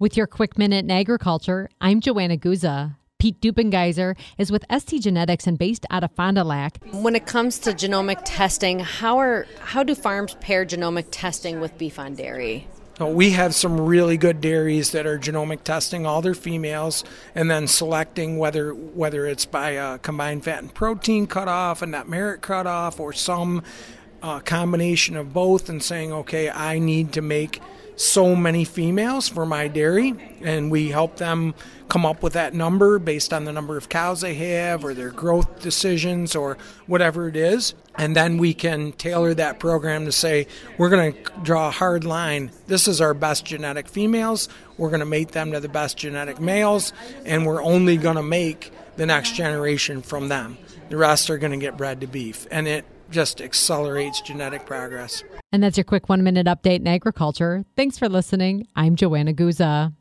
With your quick minute in agriculture, I'm Joanna Guza. Pete Dupengeiser is with ST Genetics and based out of Fond du Lac. When it comes to genomic testing, how are how do farms pair genomic testing with beef on dairy? We have some really good dairies that are genomic testing all their females and then selecting whether whether it's by a combined fat and protein cutoff, a net merit cutoff, or some uh, combination of both, and saying, okay, I need to make so many females for my dairy, and we help them come up with that number based on the number of cows they have or their growth decisions or whatever it is. And then we can tailor that program to say, we're going to draw a hard line. This is our best genetic females. We're going to mate them to the best genetic males, and we're only going to make the next generation from them. The rest are going to get bred to beef. And it just accelerates genetic progress. And that's your quick one minute update in agriculture. Thanks for listening. I'm Joanna Guza.